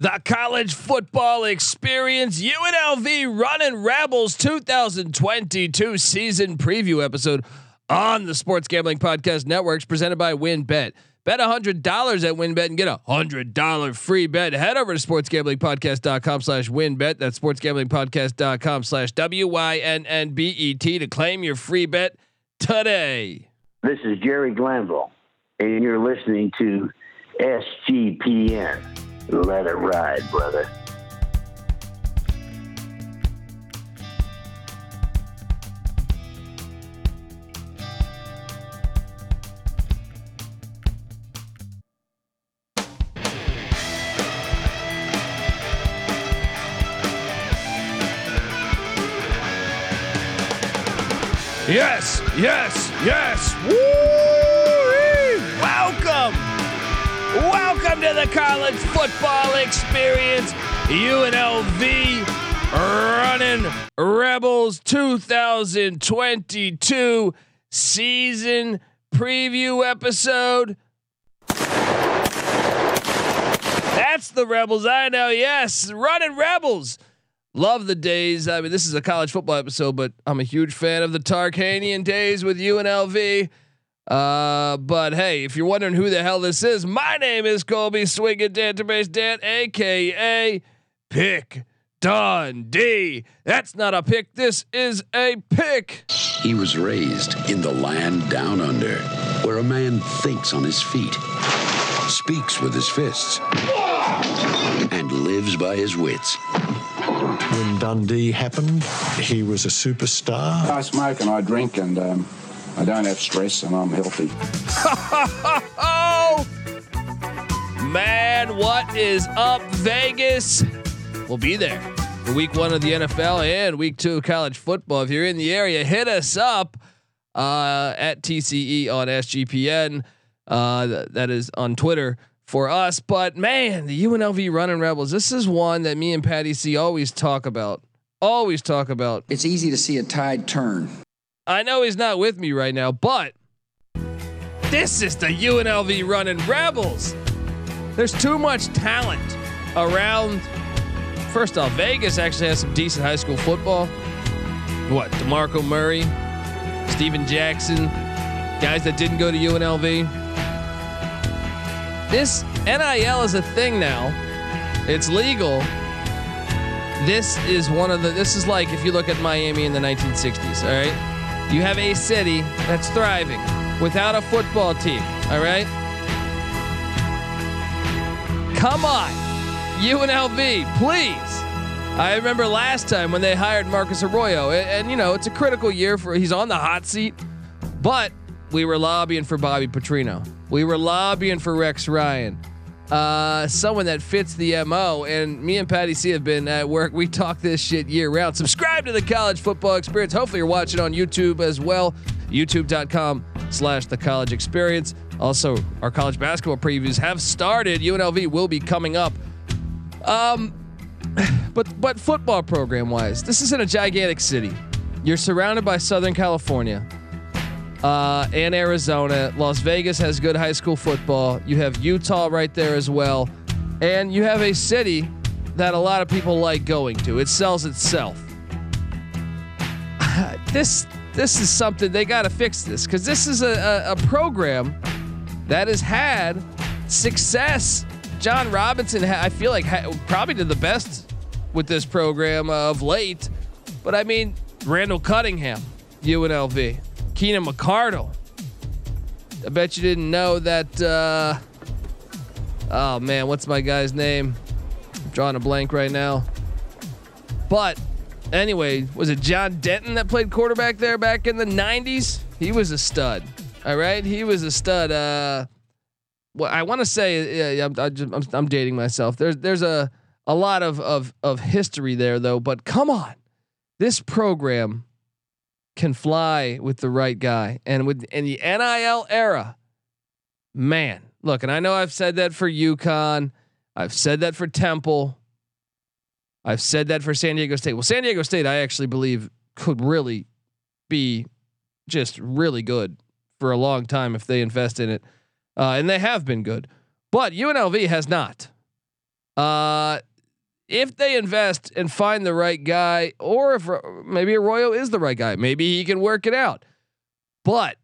The college football experience UNLV Running Rebels 2022 season preview episode on the Sports Gambling Podcast Networks presented by WynnBet. Bet $100 at WynnBet and get a $100 free bet. Head over to sportsgamblingpodcast.com slash wynnbet. That's sportsgamblingpodcast.com slash W-Y-N-N-B-E-T to claim your free bet today. This is Jerry Glanville, and you're listening to SGPN. Let it ride, brother. Yes, yes, yes. Woo! Welcome. Welcome to the college football experience. UNLV running Rebels 2022 season preview episode. That's the Rebels I know. Yes, running Rebels. Love the days. I mean, this is a college football episode, but I'm a huge fan of the Tarkanian days with UNLV. Uh, but hey, if you're wondering who the hell this is, my name is Colby Swinging Database Dan, aka Pick Dundee. That's not a pick. This is a pick. He was raised in the land down under, where a man thinks on his feet, speaks with his fists, and lives by his wits. When Dundee happened, he was a superstar. I smoke and I drink and um, I don't have stress and I'm healthy. Oh, man, what is up, Vegas? We'll be there for week one of the NFL and week two of college football. If you're in the area, hit us up uh, at TCE on SGPN. Uh, th- that is on Twitter for us. But man, the UNLV running rebels. This is one that me and Patty C always talk about. Always talk about. It's easy to see a tide turn. I know he's not with me right now, but this is the UNLV running rebels. There's too much talent around. First off, Vegas actually has some decent high school football. What? DeMarco Murray, Steven Jackson, guys that didn't go to UNLV. This NIL is a thing now. It's legal. This is one of the this is like if you look at Miami in the 1960s, all right? You have a city that's thriving without a football team, all right? Come on. UNLV, please. I remember last time when they hired Marcus Arroyo, and, and, you know, it's a critical year for he's on the hot seat, but we were lobbying for Bobby Petrino. We were lobbying for Rex Ryan. Uh, someone that fits the MO. And me and Patty C have been at work. We talk this shit year round. Subscribe to the college football experience. Hopefully you're watching on YouTube as well. YouTube.com slash the college experience. Also, our college basketball previews have started. UNLV will be coming up. Um, but but football program wise, this is in a gigantic city. You're surrounded by Southern California uh, and Arizona. Las Vegas has good high school football. You have Utah right there as well, and you have a city that a lot of people like going to. It sells itself. this this is something they got to fix this because this is a, a, a program that has had success. John Robinson, I feel like probably did the best with this program of late, but I mean Randall Cunningham, UNLV. Keenan McCardell. I bet you didn't know that. Uh, oh man, what's my guy's name? I'm drawing a blank right now. But anyway, was it John Denton that played quarterback there back in the '90s? He was a stud. All right, he was a stud. Uh, well, I want to say, yeah, I'm, I'm, I'm dating myself. There's there's a a lot of of of history there though. But come on, this program can fly with the right guy. And with in the NIL era, man, look, and I know I've said that for UConn, I've said that for Temple, I've said that for San Diego State. Well, San Diego State, I actually believe could really be just really good for a long time if they invest in it, uh, and they have been good. But UNLV has not. Uh, if they invest and find the right guy, or if uh, maybe Arroyo is the right guy, maybe he can work it out. But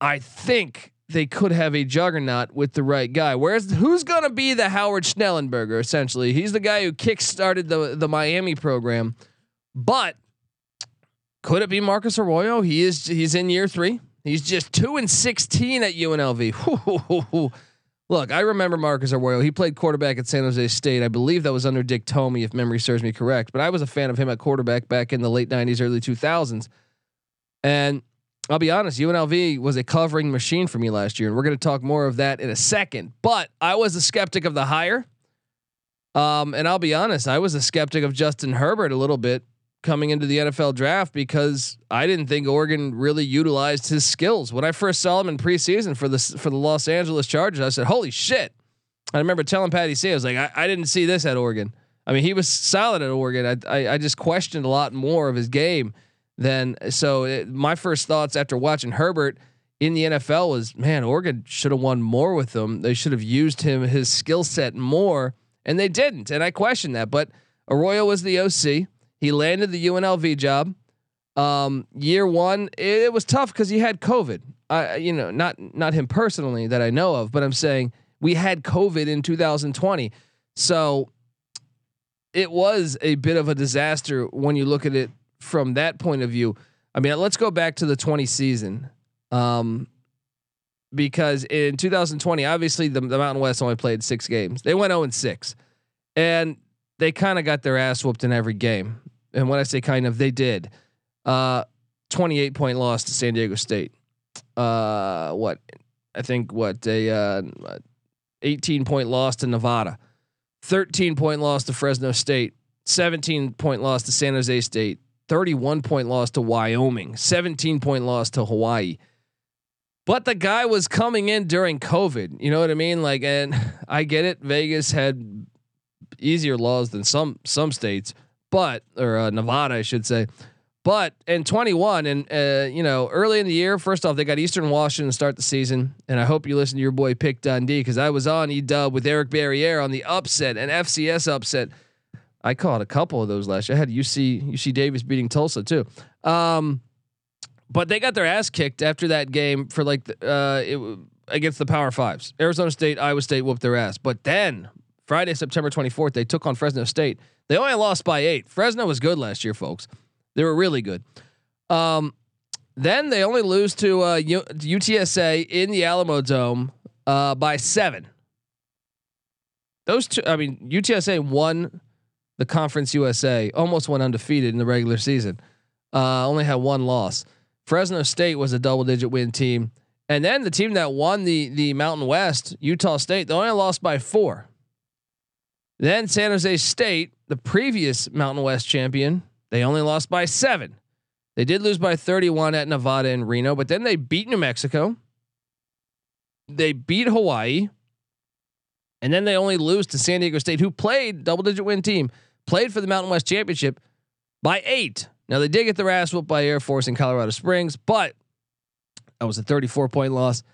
I think they could have a juggernaut with the right guy. Whereas who's going to be the Howard Schnellenberger? Essentially, he's the guy who kickstarted the the Miami program. But could it be Marcus Arroyo? He is. He's in year three. He's just two and sixteen at UNLV. Look, I remember Marcus Arroyo. He played quarterback at San Jose State. I believe that was under Dick Tomey, if memory serves me correct. But I was a fan of him at quarterback back in the late '90s, early 2000s. And I'll be honest, UNLV was a covering machine for me last year, and we're going to talk more of that in a second. But I was a skeptic of the hire. Um, and I'll be honest, I was a skeptic of Justin Herbert a little bit coming into the NFL draft because I didn't think Oregon really utilized his skills. When I first saw him in preseason for the for the Los Angeles Chargers, I said, "Holy shit!" I remember telling Patty C, I was like, I, I didn't see this at Oregon. I mean, he was solid at Oregon. I, I, I just questioned a lot more of his game than so. It, my first thoughts after watching Herbert in the NFL was, man, Oregon should have won more with him. They should have used him his skill set more, and they didn't. And I questioned that. But Arroyo was the OC. He landed the UNLV job. Um, year one, it, it was tough because he had COVID. I, you know, not not him personally that I know of, but I'm saying we had COVID in 2020, so it was a bit of a disaster when you look at it from that point of view. I mean, let's go back to the 20 season. Um, because in 2020, obviously the, the Mountain West only played six games. They went 0 and 6. And they kind of got their ass whooped in every game and when I say kind of, they did. Uh, 28 point loss to San Diego State. Uh, what I think what a uh, 18 point loss to Nevada, 13 point loss to Fresno State, 17 point loss to San Jose State, 31 point loss to Wyoming, 17 point loss to Hawaii. But the guy was coming in during COVID. You know what I mean? Like, and I get it. Vegas had easier laws than some some states, but or uh, Nevada, I should say. But in 21, and uh, you know, early in the year, first off, they got Eastern Washington to start the season, and I hope you listen to your boy Pick Dundee because I was on E Dub with Eric Barriere on the upset and FCS upset. I caught a couple of those last year. I had UC UC Davis beating Tulsa too. Um, but they got their ass kicked after that game for like the, uh, it, against the Power Fives. Arizona State, Iowa State whooped their ass. But then Friday, September 24th, they took on Fresno State. They only lost by eight. Fresno was good last year, folks. They were really good. Um, then they only lose to uh, U- UTSA in the Alamodome uh, by seven. Those two, I mean, UTSA won the Conference USA, almost went undefeated in the regular season. Uh, only had one loss. Fresno State was a double digit win team. And then the team that won the the Mountain West, Utah State, they only lost by four. Then San Jose State, the previous Mountain West champion, they only lost by seven. They did lose by 31 at Nevada and Reno, but then they beat New Mexico. They beat Hawaii. And then they only lose to San Diego State, who played double digit win team, played for the Mountain West Championship by eight. Now they did get their ass whooped by Air Force in Colorado Springs, but that was a 34 point loss.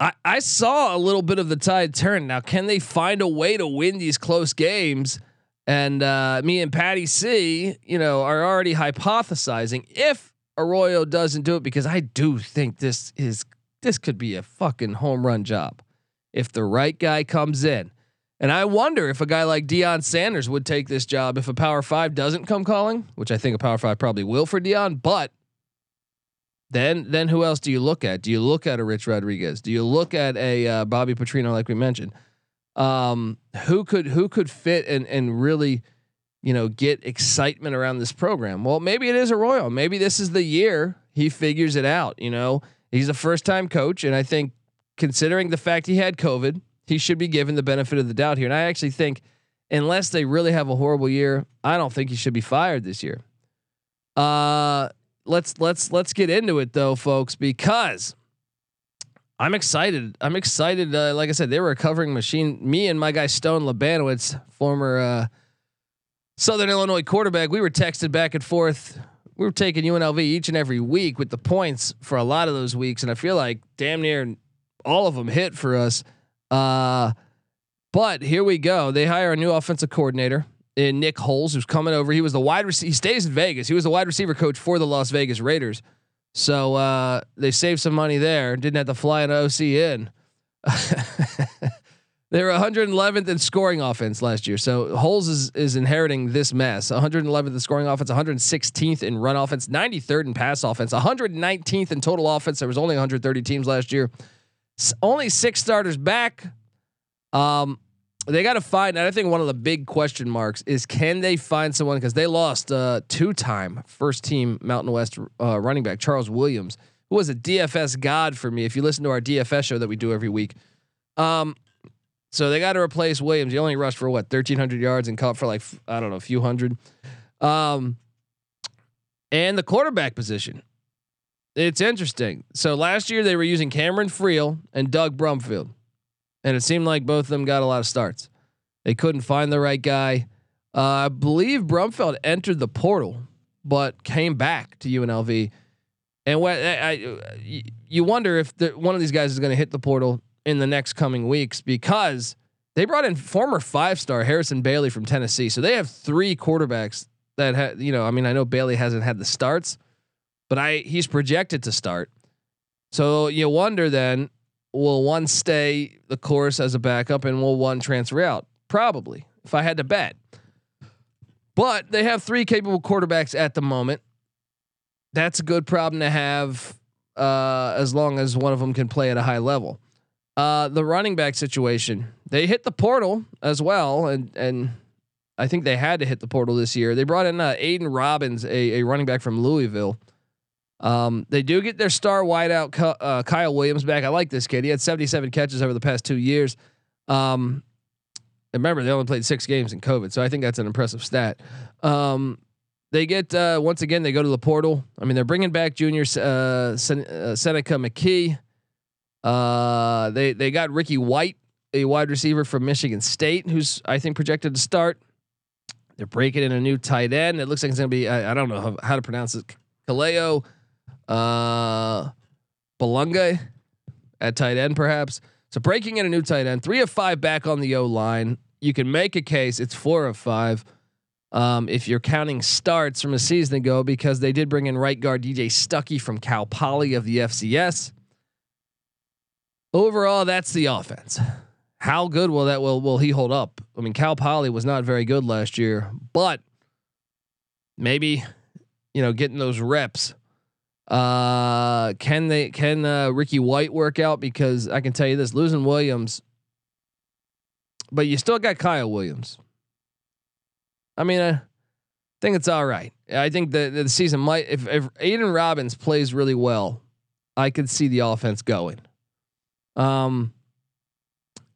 I, I saw a little bit of the tide turn. Now, can they find a way to win these close games? And uh, me and Patty C, you know, are already hypothesizing if Arroyo doesn't do it because I do think this is this could be a fucking home run job if the right guy comes in. And I wonder if a guy like Deion Sanders would take this job if a Power Five doesn't come calling, which I think a Power Five probably will for Deion. But then, then who else do you look at? Do you look at a Rich Rodriguez? Do you look at a uh, Bobby Petrino, like we mentioned? Um, who could who could fit and and really, you know, get excitement around this program? Well, maybe it is Arroyo. Maybe this is the year he figures it out. You know, he's a first time coach, and I think considering the fact he had COVID, he should be given the benefit of the doubt here. And I actually think, unless they really have a horrible year, I don't think he should be fired this year. Uh, let's let's let's get into it though, folks, because I'm excited. I'm excited. Uh, like I said, they were a covering machine. Me and my guy Stone Labanowitz, former uh, Southern Illinois quarterback, we were texted back and forth. We were taking UNLV each and every week with the points for a lot of those weeks, and I feel like damn near all of them hit for us. Uh, But here we go. They hire a new offensive coordinator in Nick Holz, who's coming over. He was the wide receiver. He stays in Vegas. He was the wide receiver coach for the Las Vegas Raiders. So uh, they saved some money there. Didn't have to fly an OC in. they were 111th in scoring offense last year. So Holz is is inheriting this mess. 111th in scoring offense, 116th in run offense, 93rd in pass offense, 119th in total offense. There was only 130 teams last year. S- only six starters back. Um, they got to find. And I think one of the big question marks is can they find someone because they lost uh, two-time first team Mountain West uh, running back Charles Williams, who was a DFS god for me. If you listen to our DFS show that we do every week, um, so they got to replace Williams. He only rushed for what 1,300 yards and caught for like I don't know a few hundred. Um, and the quarterback position. It's interesting. So last year they were using Cameron Friel and Doug Brumfield and it seemed like both of them got a lot of starts. They couldn't find the right guy. Uh, I believe Brumfield entered the portal, but came back to UNLV. And what I, I you wonder if the, one of these guys is going to hit the portal in the next coming weeks because they brought in former five star Harrison Bailey from Tennessee. So they have three quarterbacks that had, you know, I mean, I know Bailey hasn't had the starts, but I he's projected to start. So you wonder then will one stay the course as a backup and will one transfer out? Probably, if I had to bet. But they have three capable quarterbacks at the moment. That's a good problem to have uh, as long as one of them can play at a high level. Uh, the running back situation, they hit the portal as well, and and I think they had to hit the portal this year. They brought in uh, Aidan Robbins, a, a running back from Louisville. Um, they do get their star wideout uh, Kyle Williams back. I like this kid. He had 77 catches over the past two years. Um, remember, they only played six games in COVID, so I think that's an impressive stat. Um, they get uh, once again they go to the portal. I mean, they're bringing back junior uh, Sen- uh, Senika McKie. Uh, they they got Ricky White, a wide receiver from Michigan State, who's I think projected to start. They're breaking in a new tight end. It looks like it's going to be I, I, don't know how, how to pronounce it. Kaleo uh, Balunga at tight end, perhaps. So breaking in a new tight end, three of five back on the O line. You can make a case it's four of five. Um, if you're counting starts from a season ago, because they did bring in right guard DJ Stuckey from Cal Poly of the FCS. Overall, that's the offense. How good will that will will he hold up? I mean, Cal Poly was not very good last year, but maybe you know getting those reps uh, can they can uh, Ricky White work out? Because I can tell you this: losing Williams, but you still got Kyle Williams. I mean, I think it's all right. I think the the season might if if Aidan Robbins plays really well, I could see the offense going. Um,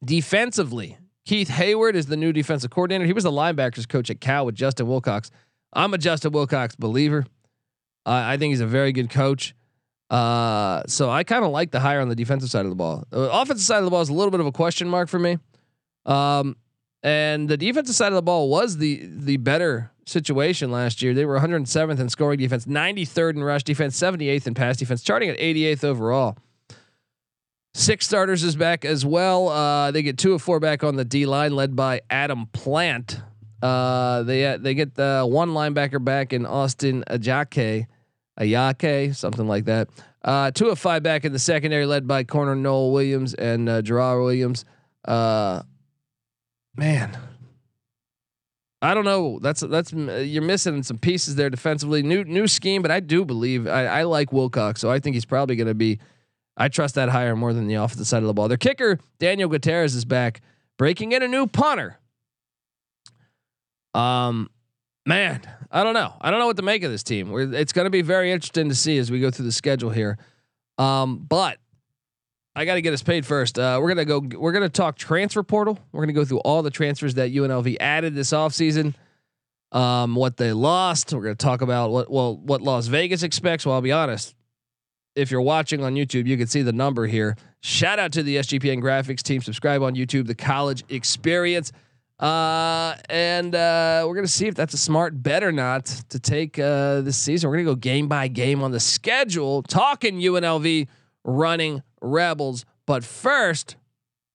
defensively, Keith Heyward is the new defensive coordinator. He was the linebackers coach at Cal with Justin Wilcox. I'm a Justin Wilcox believer. Uh, I think he's a very good coach. Uh, so I kind of like the hire on the defensive side of the ball. The offensive side of the ball is a little bit of a question mark for me. Um, and the defensive side of the ball was the the better situation last year. They were 107th in scoring defense, 93rd in rush defense, 78th in pass defense, charting at 88th overall. Six starters is back as well. Uh, they get two of four back on the D line, led by Adam Plant. Uh, they they get the one linebacker back in Austin Ajake. Ayake, something like that. Uh, two of five back in the secondary, led by corner Nohl Williams and uh, Gerard Williams. Uh, man, I don't know. That's that's you're missing some pieces there defensively. New new scheme, but I do believe I, I like Wilcox, so I think he's probably going to be. I trust that hire more than the offensive side of the ball. Their kicker Daniel Gutierrez is back, breaking in a new punter. Um, man, I don't know. I don't know what to make of this team. We're, it's going to be very interesting to see as we go through the schedule here. Um, but I got to get us paid first. Uh, we're gonna go. We're gonna talk transfer portal. We're gonna go through all the transfers that UNLV added this offseason. Um, what they lost. We're gonna talk about what well what Las Vegas expects. Well, I'll be honest. If you're watching on YouTube, you can see the number here. Shout out to the SGPN graphics team. Subscribe on YouTube. The College Experience. Uh, and uh, we're gonna see if that's a smart bet or not to take uh, this season. We're gonna go game by game on the schedule, talking UNLV running Rebels. But first,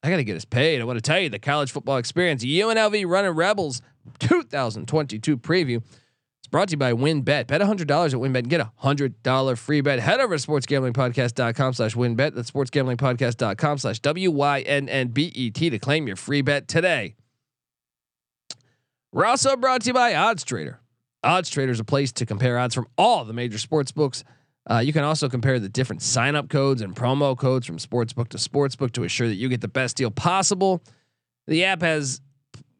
I I got to get us paid. I want to tell you the college football experience, UNLV running Rebels 2022 preview. It's brought to you by WynnBet. Bet $100 at WynnBet and get a $100 free bet. Head over to sportsgamblingpodcast.com slash WynnBet. That's sportsgamblingpodcast.com slash W-Y-N-N-B-E-T to claim your free bet today. We're also brought to you by Odds Trader. Odds Trader is a place to compare odds from all the major sports books. Uh, you can also compare the different sign up codes and promo codes from sportsbook to sportsbook to assure that you get the best deal possible. The app has,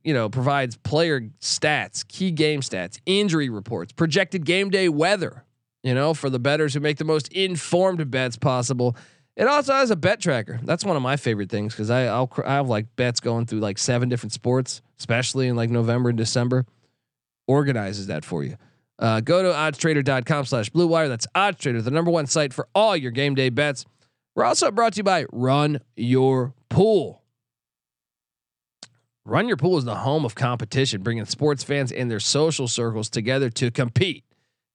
you know, provides player stats, key game stats, injury reports, projected game day weather, you know, for the betters who make the most informed bets possible. It also has a bet tracker. That's one of my favorite things because I I'll, I have like bets going through like seven different sports, especially in like November and December. Organizes that for you. Uh, go to oddstrader.com slash blue wire. That's oddstrader, the number one site for all your game day bets. We're also brought to you by Run Your Pool. Run Your Pool is the home of competition, bringing sports fans and their social circles together to compete,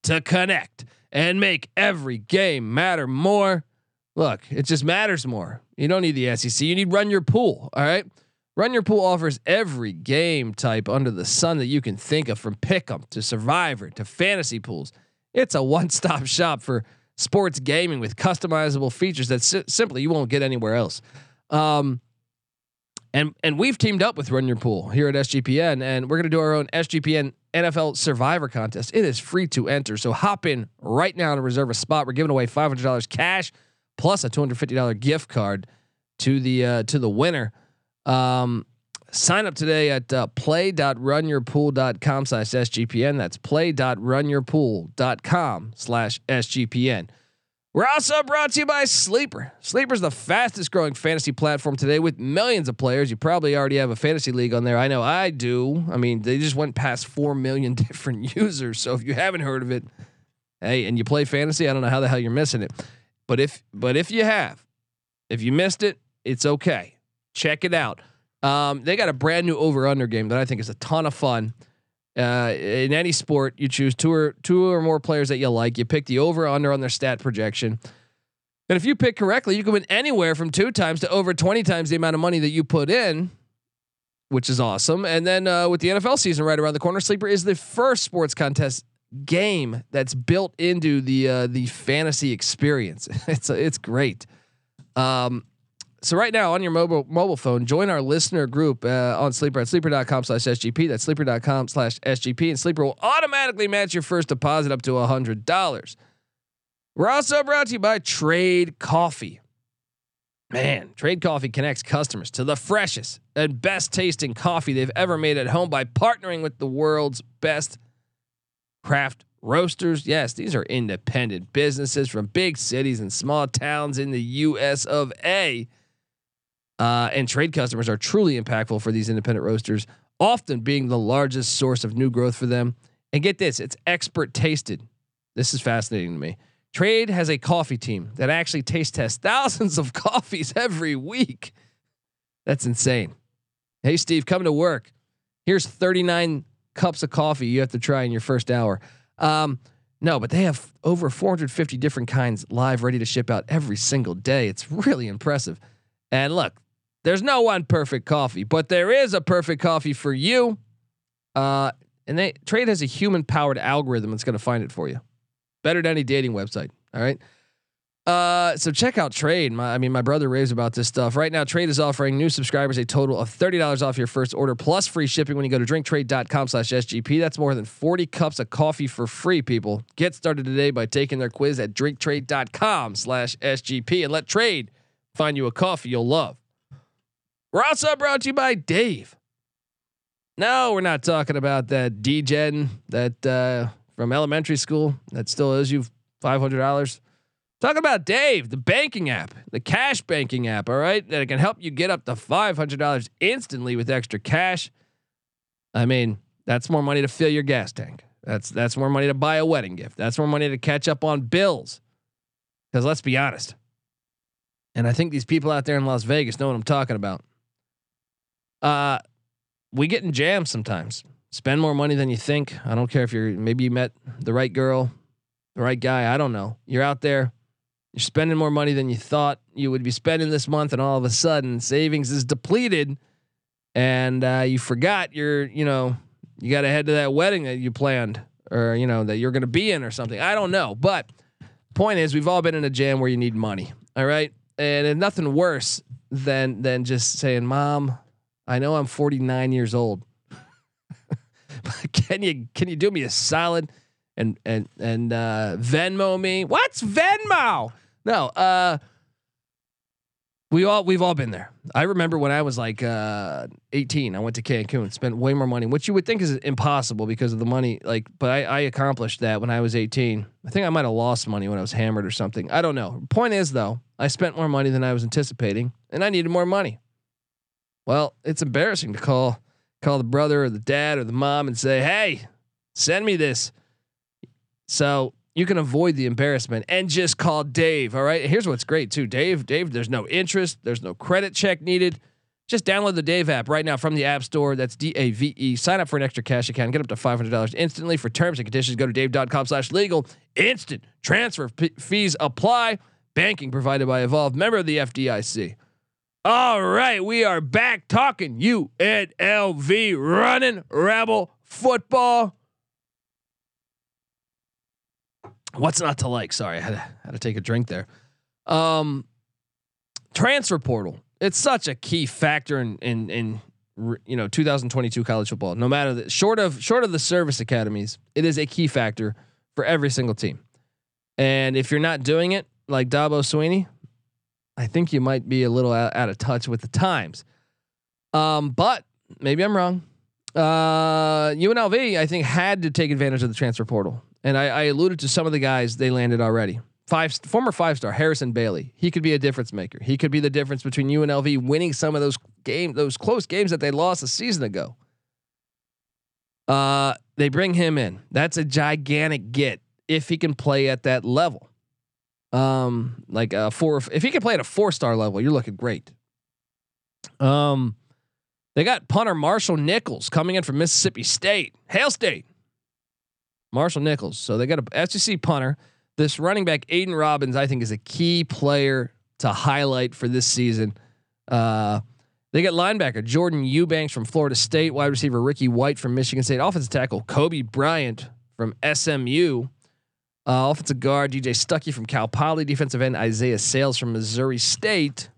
to connect, and make every game matter more. Look, it just matters more. You don't need the SEC. You need Run Your Pool. All right. Run Your Pool offers every game type under the sun that you can think of, from pick'em to Survivor to fantasy pools. It's a one-stop shop for sports gaming with customizable features that si- simply you won't get anywhere else. Um, and and we've teamed up with Run Your Pool here at SGPN, and we're gonna do our own SGPN NFL Survivor contest. It is free to enter, so hop in right now to reserve a spot. We're giving away five hundred dollars cash plus a two hundred fifty dollar gift card to the uh, to the winner. Um, sign up today at uh, play.runyourpool.com slash SGPN. That's play.runyourpool.com slash SGPN. We're also brought to you by Sleeper. Sleeper is the fastest growing fantasy platform today with millions of players. You probably already have a fantasy league on there. I know I do. I mean, they just went past 4 million different users. So if you haven't heard of it, hey, and you play fantasy, I don't know how the hell you're missing it. But if but if you have, if you missed it, it's okay. Check it out. Um, they got a brand new over under game that I think is a ton of fun. Uh, in any sport, you choose two or two or more players that you like. You pick the over under on their stat projection. And if you pick correctly, you can win anywhere from two times to over 20 times the amount of money that you put in, which is awesome. And then uh, with the NFL season right around the corner, Sleeper is the first sports contest game that's built into the uh, the fantasy experience. It's it's great. Um, so right now on your mobile mobile phone, join our listener group uh, on Sleeper at sleeper.com slash SGP. That's sleeper.com slash SGP. And Sleeper will automatically match your first deposit up to a hundred dollars. We're also brought to you by Trade Coffee. Man, Trade Coffee connects customers to the freshest and best tasting coffee they've ever made at home by partnering with the world's best craft roasters. Yes, these are independent businesses from big cities and small towns in the US of A. Uh, and trade customers are truly impactful for these independent roasters, often being the largest source of new growth for them. And get this, it's expert tasted. This is fascinating to me. Trade has a coffee team that actually taste tests thousands of coffees every week. That's insane. Hey, Steve, come to work. Here's 39 cups of coffee you have to try in your first hour. Um, no, but they have over 450 different kinds live, ready to ship out every single day. It's really impressive. And look, there's no one perfect coffee, but there is a perfect coffee for you. Uh, and they trade has a human powered algorithm that's going to find it for you. Better than any dating website. All right. Uh, so check out Trade. My, I mean, my brother raves about this stuff. Right now, Trade is offering new subscribers a total of $30 off your first order plus free shipping when you go to drinktrade.com slash SGP. That's more than 40 cups of coffee for free, people. Get started today by taking their quiz at drinktrade.com slash SGP and let Trade find you a coffee you'll love. We're also brought to you by Dave. No, we're not talking about that DGen that uh, from elementary school that still owes you five hundred dollars. Talking about Dave, the banking app, the cash banking app. All right, that can help you get up to five hundred dollars instantly with extra cash. I mean, that's more money to fill your gas tank. That's that's more money to buy a wedding gift. That's more money to catch up on bills. Because let's be honest, and I think these people out there in Las Vegas know what I'm talking about. Uh, we get in jams sometimes. Spend more money than you think. I don't care if you're maybe you met the right girl, the right guy. I don't know. You're out there You're spending more money than you thought you would be spending this month, and all of a sudden, savings is depleted, and uh, you forgot you're, you know, you got to head to that wedding that you planned, or you know that you're going to be in, or something. I don't know, but point is, we've all been in a jam where you need money. All right, and, and nothing worse than than just saying, "Mom, I know I'm 49 years old." can you can you do me a solid and and and uh, Venmo me? What's Venmo? No, uh, we all we've all been there. I remember when I was like uh, 18, I went to Cancun, spent way more money, which you would think is impossible because of the money. Like, but I, I accomplished that when I was 18. I think I might have lost money when I was hammered or something. I don't know. Point is though, I spent more money than I was anticipating, and I needed more money. Well, it's embarrassing to call call the brother or the dad or the mom and say, "Hey, send me this." So you can avoid the embarrassment and just call Dave. All right. Here's what's great too, Dave. Dave, there's no interest, there's no credit check needed. Just download the Dave app right now from the App Store. That's D A V E. Sign up for an extra cash account. Get up to five hundred dollars instantly. For terms and conditions, go to Dave.com/slash/legal. Instant transfer p- fees apply. Banking provided by Evolve, member of the FDIC. All right, we are back talking UNLV running Rebel football. What's not to like? Sorry, I had to, had to take a drink there. Um, transfer portal. It's such a key factor in in in you know 2022 college football. No matter the short of short of the service academies, it is a key factor for every single team. And if you're not doing it like Dabo Swinney, I think you might be a little out, out of touch with the times. Um, but maybe I'm wrong. Uh, UNLV, I think, had to take advantage of the transfer portal and I, I alluded to some of the guys they landed already. Five former five star Harrison Bailey. He could be a difference maker. He could be the difference between UNLV winning some of those game those close games that they lost a season ago. Uh, they bring him in. That's a gigantic get if he can play at that level. Um, like a four. If he can play at a four star level, you're looking great. Um, they got punter Marshall Nichols coming in from Mississippi State, Hail State. Marshall Nichols. So they got a SEC punter. This running back Aidan Robbins, I think, is a key player to highlight for this season. Uh, they got linebacker Jordan Eubanks from Florida State, wide receiver Ricky White from Michigan State, offensive tackle Kobe Bryant from SMU, uh, offensive guard DJ Stuckey from Cal Poly, defensive end Isaiah Sales from Missouri State.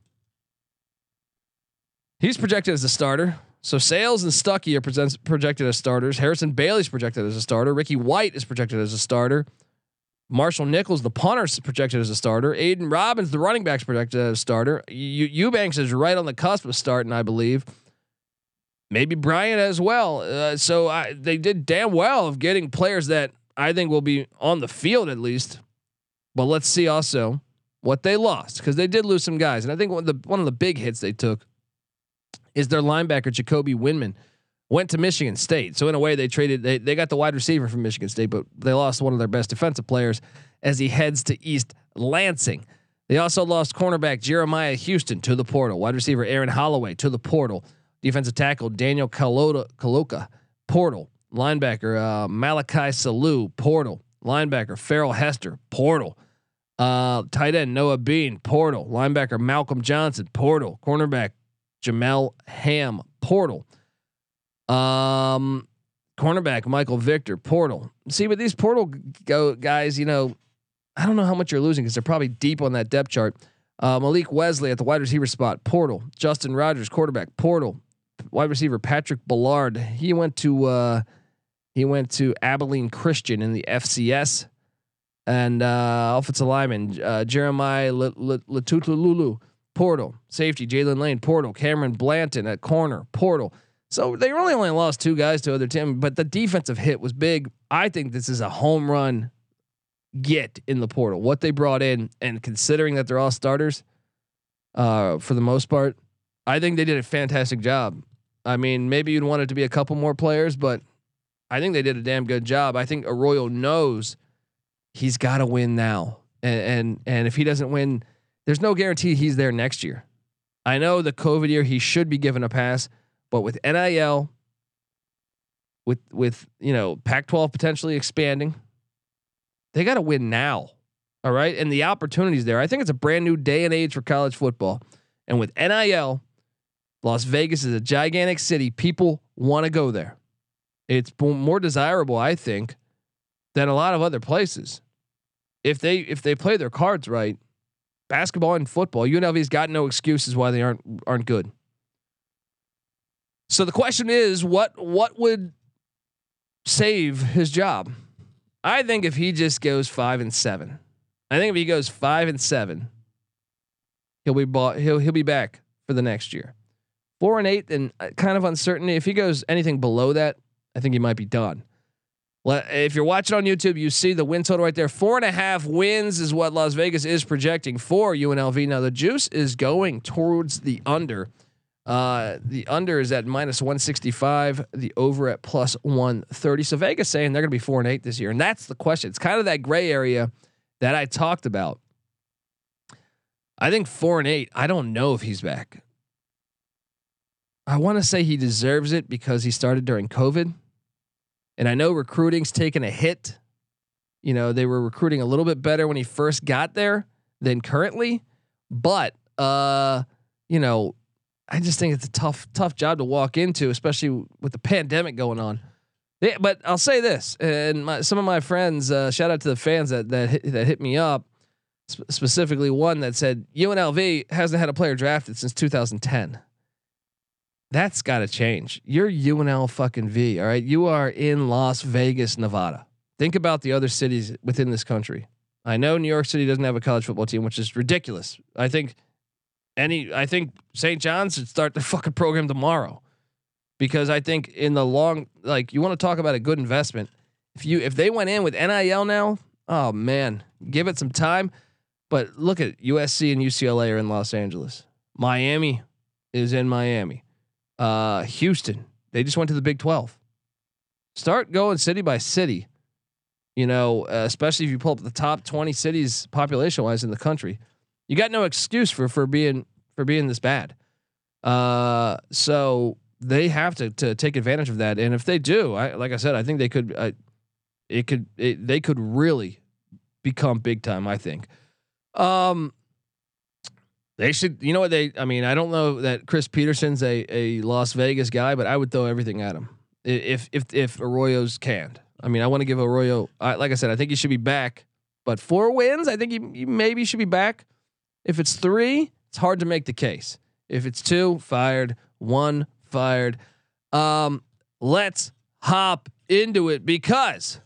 He's projected as a starter. So Sales and Stuckey are presents, projected as starters. Harrison Bailey's projected as a starter. Ricky White is projected as a starter. Marshall Nichols, the punter, is projected as a starter. Aidan Robbins, the running back's projected as a starter. Eubanks is right on the cusp of starting, I believe. Maybe Bryant as well. Uh, so I, they did damn well of getting players that I think will be on the field at least. But let's see also what they lost because they did lose some guys, and I think one of the one of the big hits they took is their linebacker Jacoby Windmon went to Michigan State. So in a way, they traded they they got the wide receiver from Michigan State, but they lost one of their best defensive players as he heads to East Lansing. They also lost cornerback Jeremiah Houston to the portal, wide receiver Aaron Holloway to the portal, defensive tackle Daniel Kaloka portal, linebacker uh, Malachi Salu portal, linebacker Farrell Hester portal. Uh, tight end Noah Bean portal, linebacker Malcolm Johnson portal, cornerback Jamel Ham portal. Um, cornerback Michael Victor portal. See, but these portal go guys, you know, I don't know how much you're losing because they're probably deep on that depth chart. Uh, Malik Wesley at the wide receiver spot portal. Justin Rogers quarterback portal. Wide receiver Patrick Ballard. He went to uh, he went to Abilene Christian in the FCS. And uh, offensive lineman uh, Jeremiah Latutululu portal. Safety Jalen Lane, portal. Cameron Blanton at corner, portal. So they really only lost two guys to other team, but the defensive hit was big. I think this is a home run get in the portal. What they brought in, and considering that they're all starters, uh, for the most part, I think they did a fantastic job. I mean, maybe you'd want it to be a couple more players, but I think they did a damn good job. I think Arroyo knows he's got to win now, and, and and if he doesn't win there's no guarantee he's there next year. I know the COVID year he should be given a pass, but with NIL, with with you know Pac-12 potentially expanding, they got to win now. All right. And the opportunities there. I think it's a brand new day and age for college football. And with NIL, Las Vegas is a gigantic city. People want to go there. It's more desirable, I think, than a lot of other places. If they if they play their cards right, basketball and football, UNLV's got no excuses why they aren't aren't good. So the question is, what what would save his job? I think if he just goes five and seven, I think if he goes five and seven, he'll be bought. He'll he'll be back for the next year. Four and eight, and uh, kind of uncertainty. If he goes anything below that, I think he might be done. If you're watching on YouTube, you see the win total right there. Four and a half wins is what Las Vegas is projecting for UNLV. Now the juice is going towards the under. Uh, the under is at minus 165. The over at plus 130. So Vegas saying they're going to be four and eight this year, and that's the question. It's kind of that gray area that I talked about. I think four and eight. I don't know if he's back. I want to say he deserves it because he started during COVID. And I know recruiting's taken a hit. You know, they were recruiting a little bit better when he first got there than currently. But uh, you know, I just think it's a tough, tough job to walk into, especially with the pandemic going on. Yeah, but I'll say this, and my, some of my friends, uh, shout out to the fans that that hit, that hit me up, sp- specifically one that said UNLV hasn't had a player drafted since 2010. That's got to change. You're UNL fucking V. All right. You are in Las Vegas, Nevada. Think about the other cities within this country. I know New York City doesn't have a college football team, which is ridiculous. I think any, I think St. John's should start the fucking program tomorrow because I think in the long, like you want to talk about a good investment. If you, if they went in with NIL now, oh man, give it some time. But look at USC and UCLA are in Los Angeles. Miami is in Miami. Uh, Houston, they just went to the Big 12. Start going city by city. You know, uh, especially if you pull up the top 20 cities population wise in the country. You got no excuse for for being for being this bad. Uh, so they have to to take advantage of that, and if they do, I like I said, I think they could. I, it could it, they could really become big time. I think. Um, they should, you know what they? I mean, I don't know that Chris Petersen's a a Las Vegas guy, but I would throw everything at him if if if Arroyo's canned. I mean, I want to give Arroyo, I, like I said, I think he should be back. But four wins, I think he, he maybe should be back. If it's three, it's hard to make the case. If it's two, fired. One, fired. Um, let's hop into it because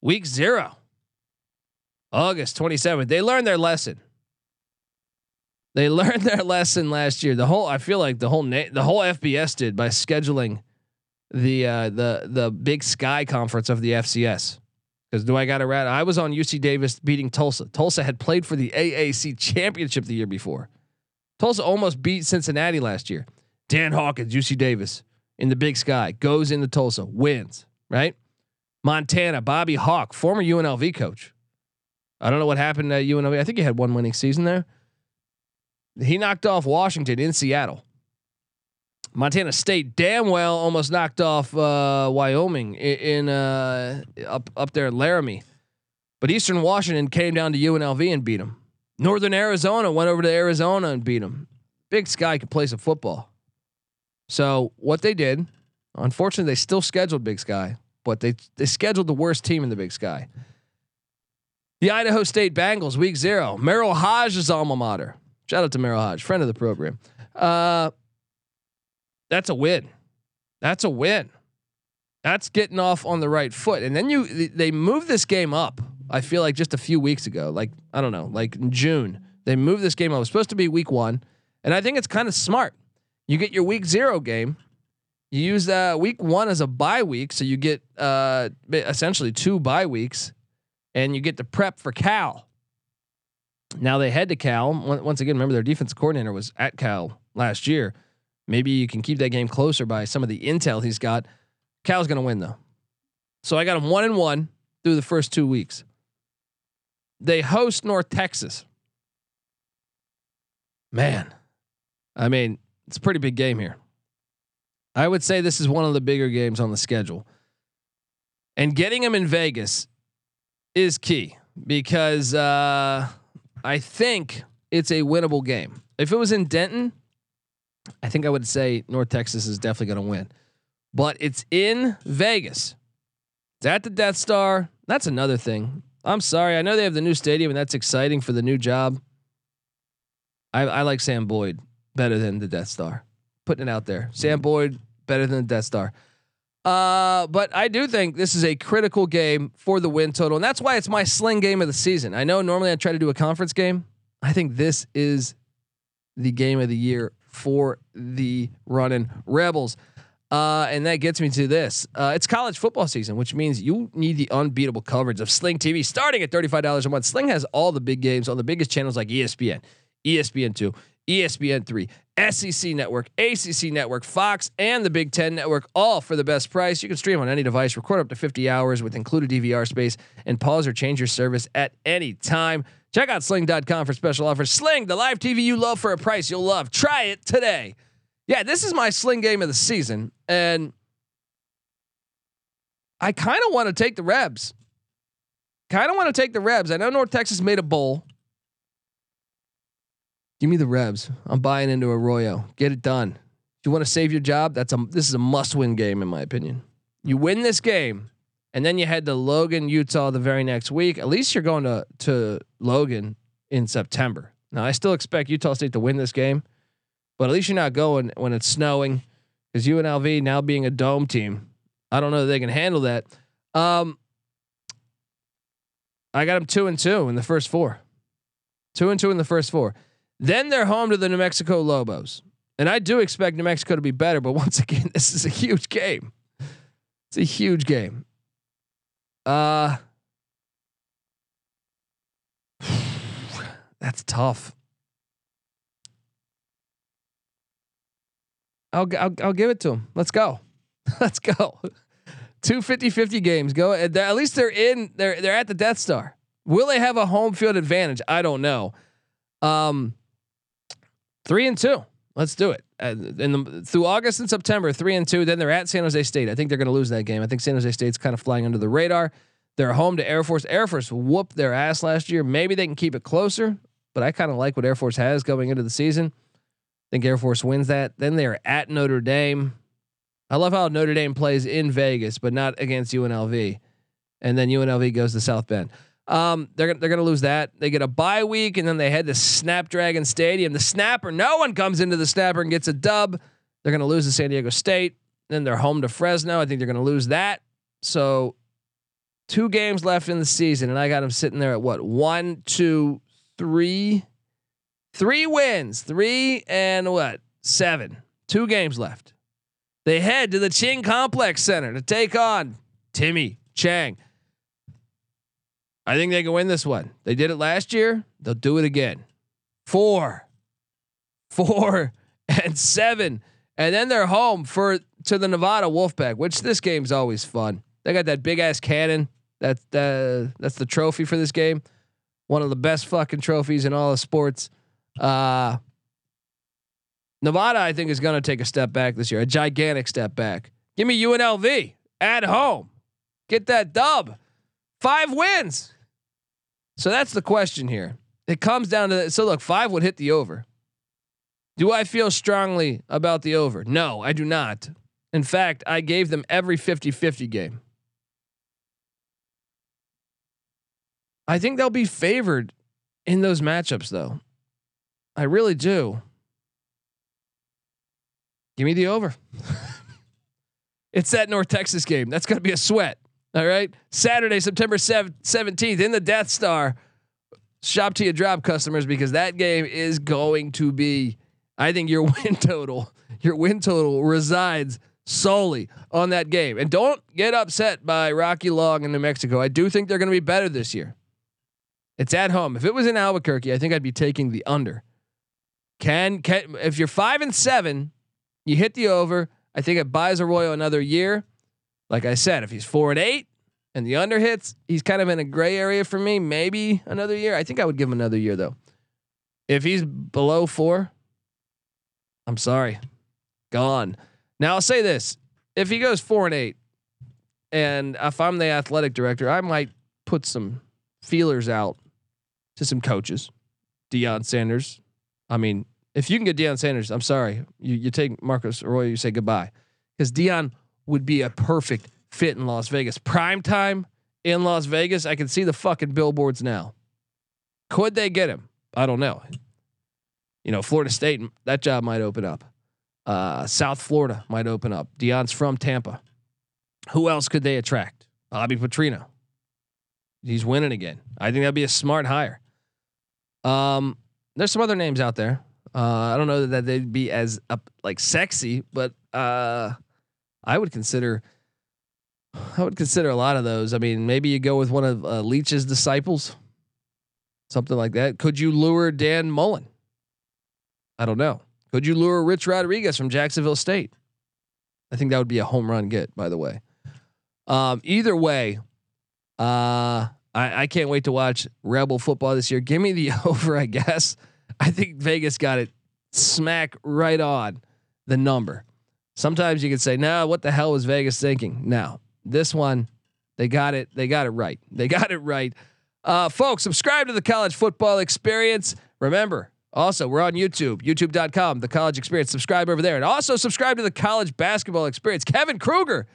week zero, August 27th, they learned their lesson. They learned their lesson last year. The whole I feel like the whole na- the whole FBS did by scheduling the uh, the the Big Sky conference of the FCS. Because do I got a right? I was on UC Davis beating Tulsa. Tulsa had played for the AAC championship the year before. Tulsa almost beat Cincinnati last year. Dan Hawkins, UC Davis in the Big Sky goes into Tulsa, wins. Right? Montana, Bobby Hauck, former UNLV coach. I don't know what happened at UNLV. I think he had one winning season there. He knocked off Washington in Seattle. Montana State damn well almost knocked off uh, Wyoming in, in uh, up up there in Laramie, but Eastern Washington came down to UNLV and beat them. Northern Arizona went over to Arizona and beat them. Big Sky could play some football. So what they did, unfortunately, they still scheduled Big Sky, but they they scheduled the worst team in the Big Sky. The Idaho State Bengals, week zero. Merril Hoge's alma mater. Shout out to Merril Hoge, friend of the program. Uh, that's a win. That's a win. That's getting off on the right foot. And then you they move this game up. I feel like just a few weeks ago, like I don't know, like in June, they moved this game up. Was supposed to be week one, and I think it's kind of smart. You get your week zero game. You use uh, week one as a bye week, so you get uh, essentially two bye weeks, and you get to prep for Cal. Now they head to Cal. Once again, remember their defensive coordinator was at Cal last year. Maybe you can keep that game closer by some of the intel he's got. Cal's going to win though. So I got them one and one through the first two weeks. They host North Texas. Man, I mean, it's a pretty big game here. I would say this is one of the bigger games on the schedule. And getting them in Vegas is key. because uh, I think it's a winnable game. If it was in Denton, I think I would say North Texas is definitely going to win. But it's in Vegas. It's at the Death Star. That's another thing. I'm sorry. I know they have the new stadium and that's exciting for the new job. I, I like Sam Boyd better than the Death Star. Putting it out there. Sam Boyd better than the Death Star. Uh, but I do think this is a critical game for the win total, and that's why it's my sling game of the season. I know normally I try to do a conference game. I think this is the game of the year for the running Rebels. Uh, and that gets me to this. Uh, it's college football season, which means you need the unbeatable coverage of Sling TV starting at $35 a month. Sling has all the big games on the biggest channels like ESPN, ESPN2, ESPN3, SEC Network, ACC Network, Fox, and the Big Ten Network, all for the best price. You can stream on any device, record up to 50 hours with included DVR space, and pause or change your service at any time. Check out sling.com for special offers. Sling, the live TV you love for a price you'll love. Try it today. Yeah, this is my sling game of the season, and I kind of want to take the Rebs. Kind of want to take the Rebs. I know North Texas made a bowl. Give me the Rebs. I'm buying into Arroyo. Get it done. If you want to save your job, that's a this is a must-win game in my opinion. You win this game, and then you head to Logan, Utah the very next week. At least you're going to to Logan in September. Now I still expect Utah State to win this game, but at least you're not going when it's snowing. Because UNLV now being a dome team, I don't know that they can handle that. Um, I got them two and two in the first four. Two and two in the first four. Then they're home to the New Mexico Lobos. And I do expect New Mexico to be better, but once again, this is a huge game. It's a huge game. Uh That's tough. I'll, I'll I'll give it to them. Let's go. Let's go. Two 50-50 games. Go at least they're in they're they're at the Death Star. Will they have a home field advantage? I don't know. Um Three and two. Let's do it. Uh, the, through August and September, three and two. Then they're at San Jose State. I think they're going to lose that game. I think San Jose State's kind of flying under the radar. They're home to Air Force. Air Force whooped their ass last year. Maybe they can keep it closer, but I kind of like what Air Force has going into the season. I think Air Force wins that. Then they're at Notre Dame. I love how Notre Dame plays in Vegas, but not against UNLV. And then UNLV goes to South Bend. Um, they're they're gonna lose that. They get a bye week, and then they head to Snapdragon Stadium. The Snapper, no one comes into the Snapper and gets a dub. They're gonna lose to San Diego State. Then they're home to Fresno. I think they're gonna lose that. So, two games left in the season, and I got them sitting there at what one, two, three, three wins, three and what seven. Two games left. They head to the Ching Complex Center to take on Timmy Chang. I think they can win this one. They did it last year. They'll do it again. Four, four, and seven, and then they're home for to the Nevada Wolfpack. Which this game's always fun. They got that big ass cannon. That's the that's the trophy for this game. One of the best fucking trophies in all of sports. Uh, Nevada, I think, is going to take a step back this year, a gigantic step back. Give me UNLV at home. Get that dub. Five wins. So that's the question here. It comes down to that. So look, five would hit the over. Do I feel strongly about the over? No, I do not. In fact, I gave them every 50 50 game. I think they'll be favored in those matchups, though. I really do. Give me the over. it's that North Texas game. That's going to be a sweat. All right. Saturday, September 17th in the Death Star. Shop to your drop customers because that game is going to be, I think your win total, your win total resides solely on that game. And don't get upset by Rocky Long in New Mexico. I do think they're going to be better this year. It's at home. If it was in Albuquerque, I think I'd be taking the under. Can can if you're five and seven, you hit the over. I think it buys Arroyo another year. Like I said, if he's four and eight and the under hits, he's kind of in a gray area for me. Maybe another year. I think I would give him another year though. If he's below four, I'm sorry, gone. Now I'll say this: if he goes four and eight, and if I'm the athletic director, I might put some feelers out to some coaches. Deion Sanders. I mean, if you can get Deion Sanders, I'm sorry, you you take Marcus Arroyo, you say goodbye, because Deion would be a perfect fit in Las Vegas. Prime time in Las Vegas. I can see the fucking billboards now. Could they get him? I don't know. You know, Florida State, that job might open up. Uh, South Florida might open up. Deion's from Tampa. Who else could they attract? Bobby Petrino. He's winning again. I think that'd be a smart hire. Um, there's some other names out there. Uh, I don't know that they'd be as uh, like sexy, but uh, I would consider. I would consider a lot of those. I mean, maybe you go with one of uh, Leach's disciples, something like that. Could you lure Dan Mullen? I don't know. Could you lure Rich Rodriguez from Jacksonville State? I think that would be a home run get, by the way. Um, either way, uh, I, I can't wait to watch Rebel football this year. Give me the over, I guess. I think Vegas got it smack right on the number. Sometimes you could say, "No, what the hell was Vegas thinking?" Now, this one, they got it. They got it right. They got it right. Uh, folks, subscribe to the College Football Experience. Remember, also we're on YouTube, YouTube.com, the College Experience. Subscribe over there, and also subscribe to the College Basketball Experience. Kevin Kruger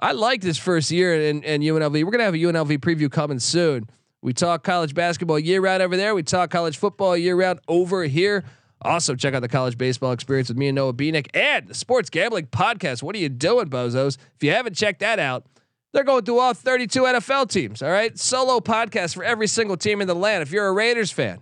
I like this first year in, in UNLV. We're gonna have a UNLV preview coming soon. We talk college basketball year round over there. We talk college football year round over here. Also, check out the college baseball experience with me and Noah Beanick and the sports gambling podcast. What are you doing, bozos? If you haven't checked that out, they're going through all 32 NFL teams. All right, solo podcast for every single team in the land. If you're a Raiders fan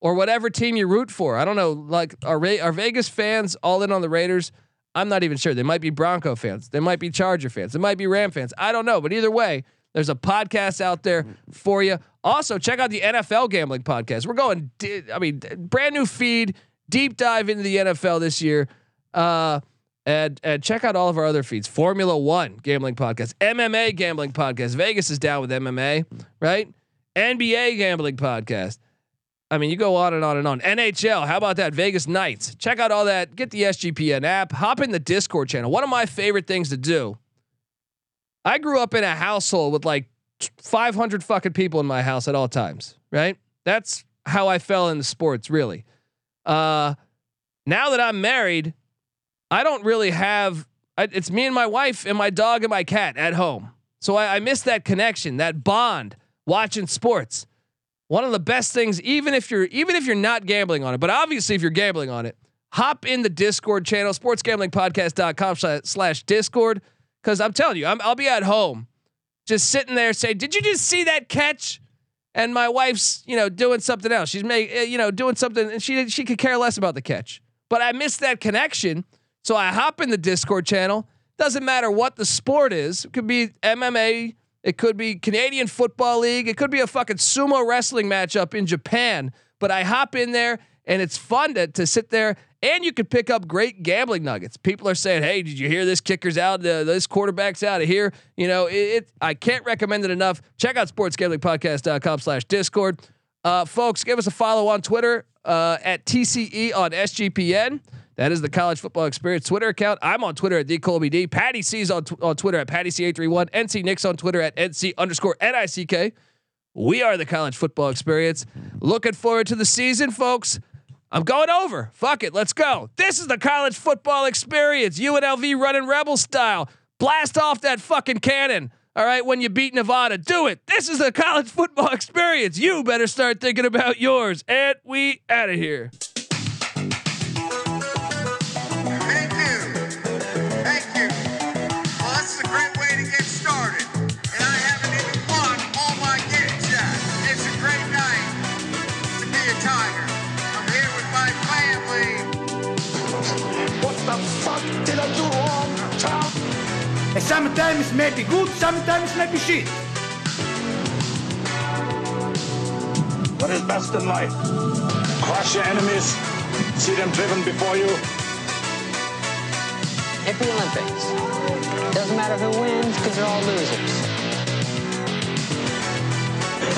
or whatever team you root for, I don't know. Like, are are Vegas fans all in on the Raiders? I'm not even sure. They might be Bronco fans. They might be Charger fans. They might be Ram fans. I don't know. But either way, there's a podcast out there for you. Also, check out the NFL gambling podcast. We're going, I mean, brand new feed, deep dive into the NFL this year. Uh, and, and check out all of our other feeds Formula One gambling podcast, MMA gambling podcast. Vegas is down with MMA, right? NBA gambling podcast. I mean, you go on and on and on. NHL, how about that? Vegas Knights. Check out all that. Get the SGPN app. Hop in the Discord channel. One of my favorite things to do. I grew up in a household with like 500 fucking people in my house at all times, right? That's how I fell into sports, really. Uh, now that I'm married, I don't really have. It's me and my wife and my dog and my cat at home. So I, I miss that connection, that bond, watching sports one of the best things, even if you're even if you're not gambling on it, but obviously if you're gambling on it, hop in the Discord channel, sportsgamblingpodcast.com slash Discord. Cause I'm telling you, i will be at home just sitting there saying, Did you just see that catch? And my wife's, you know, doing something else. She's make, eh, you know, doing something, and she she could care less about the catch. But I missed that connection, so I hop in the Discord channel. Doesn't matter what the sport is. It could be MMA, it could be Canadian Football League. It could be a fucking sumo wrestling matchup in Japan. But I hop in there and it's fun to, to sit there and you could pick up great gambling nuggets. People are saying, "Hey, did you hear this kicker's out? Uh, this quarterback's out of here." You know, it, it, I can't recommend it enough. Check out sportsgamblingpodcast.com/discord. Uh, folks, give us a follow on Twitter uh, at TCE on SGPN. That is the college football experience Twitter account. I'm on Twitter at DColbyD. Patty C's on, on Twitter at Patty C831. NC Nick's on Twitter at NC underscore NICK. We are the college football experience. Looking forward to the season, folks. I'm going over. Fuck it. Let's go. This is the college football experience. UNLV running rebel style. Blast off that fucking cannon. All right, when you beat Nevada, do it. This is the college football experience. You better start thinking about yours. And we out of here. Sometimes it may be good, sometimes it may be shit. What is best in life? Crush your enemies, see them driven before you. At the Olympics, doesn't matter who wins because they're all losers.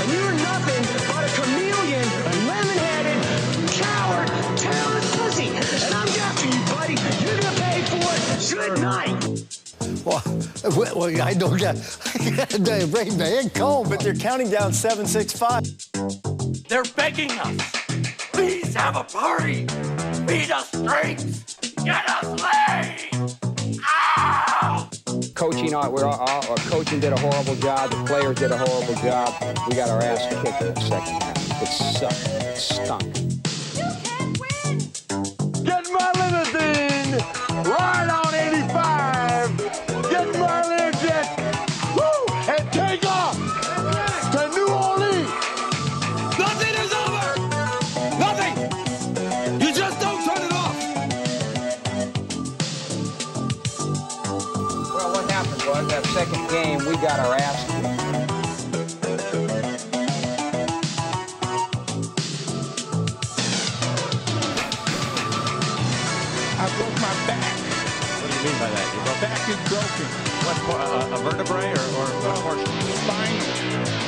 And you're nothing but a chameleon, Uh, well, well, I don't get. they raised my head cold, but they're counting down seven, six, five. They're begging us. Please have a party. Feed us drinks. Get us laid. Ow! Coaching, uh, we're all, all, our coaching did a horrible job. The players did a horrible job. We got our ass kicked in the second half. It sucked. It stunk. Get my limousine. Ride on got our ass kicked. I broke my back. What do you mean by that? Your back is broken. What, a, a vertebrae or, or what portion? Spine.